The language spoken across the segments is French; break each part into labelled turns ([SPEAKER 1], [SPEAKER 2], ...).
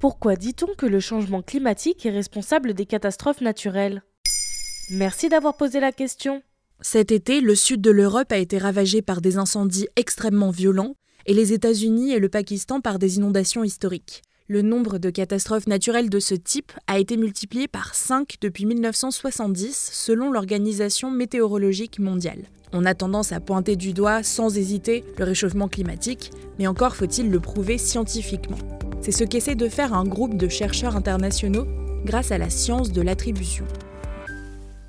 [SPEAKER 1] Pourquoi dit-on que le changement climatique est responsable des catastrophes naturelles? Merci d'avoir posé la question.
[SPEAKER 2] Cet été, le sud de l'Europe a été ravagé par des incendies extrêmement violents et les États-Unis et le Pakistan par des inondations historiques. Le nombre de catastrophes naturelles de ce type a été multiplié par 5 depuis 1970 selon l'Organisation météorologique mondiale. On a tendance à pointer du doigt sans hésiter le réchauffement climatique, mais encore faut-il le prouver scientifiquement. C'est ce qu'essaie de faire un groupe de chercheurs internationaux grâce à la science de l'attribution.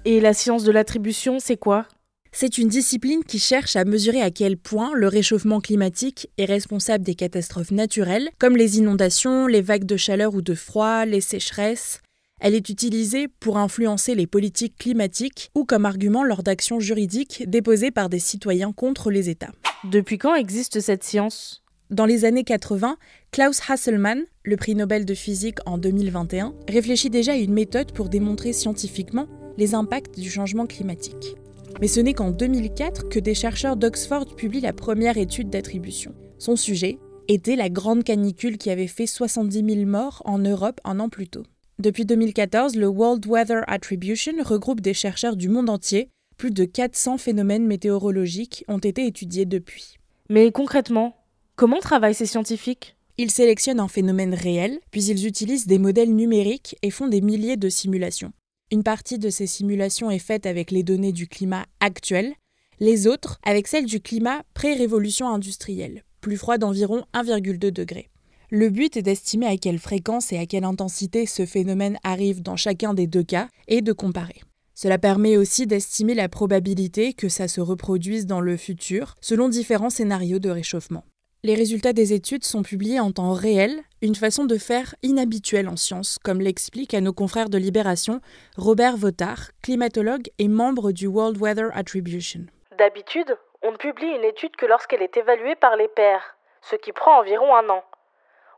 [SPEAKER 1] Et la science de l'attribution, c'est quoi?
[SPEAKER 2] C'est une discipline qui cherche à mesurer à quel point le réchauffement climatique est responsable des catastrophes naturelles, comme les inondations, les vagues de chaleur ou de froid, les sécheresses. Elle est utilisée pour influencer les politiques climatiques ou comme argument lors d'actions juridiques déposées par des citoyens contre les États.
[SPEAKER 1] Depuis quand existe cette science?
[SPEAKER 2] Dans les années 80, Klaus Hasselmann, le prix Nobel de physique en 2021, réfléchit déjà à une méthode pour démontrer scientifiquement les impacts du changement climatique. Mais ce n'est qu'en 2004 que des chercheurs d'Oxford publient la première étude d'attribution. Son sujet était la grande canicule qui avait fait 70 000 morts en Europe un an plus tôt. Depuis 2014, le World Weather Attribution regroupe des chercheurs du monde entier. Plus de 400 phénomènes météorologiques ont été étudiés depuis.
[SPEAKER 1] Mais concrètement, comment travaillent ces scientifiques?
[SPEAKER 2] Ils sélectionnent un phénomène réel, puis ils utilisent des modèles numériques et font des milliers de simulations. Une partie de ces simulations est faite avec les données du climat actuel, les autres avec celles du climat pré-révolution industrielle, plus froid d'environ 1,2 degré. Le but est d'estimer à quelle fréquence et à quelle intensité ce phénomène arrive dans chacun des deux cas et de comparer. Cela permet aussi d'estimer la probabilité que ça se reproduise dans le futur selon différents scénarios de réchauffement. Les résultats des études sont publiés en temps réel, une façon de faire inhabituelle en sciences, comme l'explique à nos confrères de Libération Robert Votard, climatologue et membre du World Weather Attribution.
[SPEAKER 1] D'habitude, on ne publie une étude que lorsqu'elle est évaluée par les pairs, ce qui prend environ un an.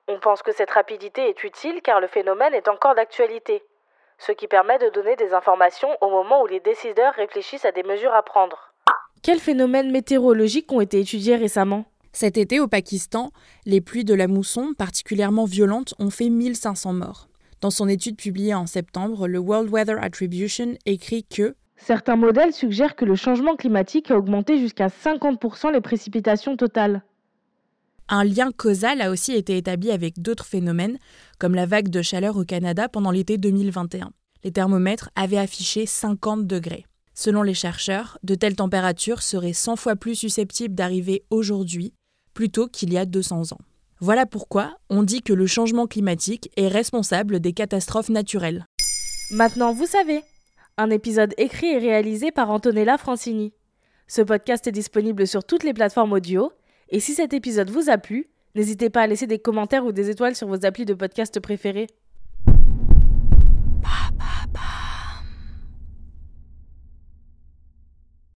[SPEAKER 1] On pense que cette rapidité est utile car le phénomène est encore d'actualité, ce qui permet de donner des informations au moment où les décideurs réfléchissent à des mesures à prendre. Quels phénomènes météorologiques ont été étudiés récemment?
[SPEAKER 2] Cet été, au Pakistan, les pluies de la mousson, particulièrement violentes, ont fait 1500 morts. Dans son étude publiée en septembre, le World Weather Attribution écrit que
[SPEAKER 1] Certains modèles suggèrent que le changement climatique a augmenté jusqu'à 50% les précipitations totales.
[SPEAKER 2] Un lien causal a aussi été établi avec d'autres phénomènes, comme la vague de chaleur au Canada pendant l'été 2021. Les thermomètres avaient affiché 50 degrés. Selon les chercheurs, de telles températures seraient 100 fois plus susceptibles d'arriver aujourd'hui plutôt qu'il y a 200 ans. Voilà pourquoi on dit que le changement climatique est responsable des catastrophes naturelles.
[SPEAKER 1] Maintenant, vous savez. Un épisode écrit et réalisé par Antonella Francini. Ce podcast est disponible sur toutes les plateformes audio, et si cet épisode vous a plu, n'hésitez pas à laisser des commentaires ou des étoiles sur vos applis de podcast préférés.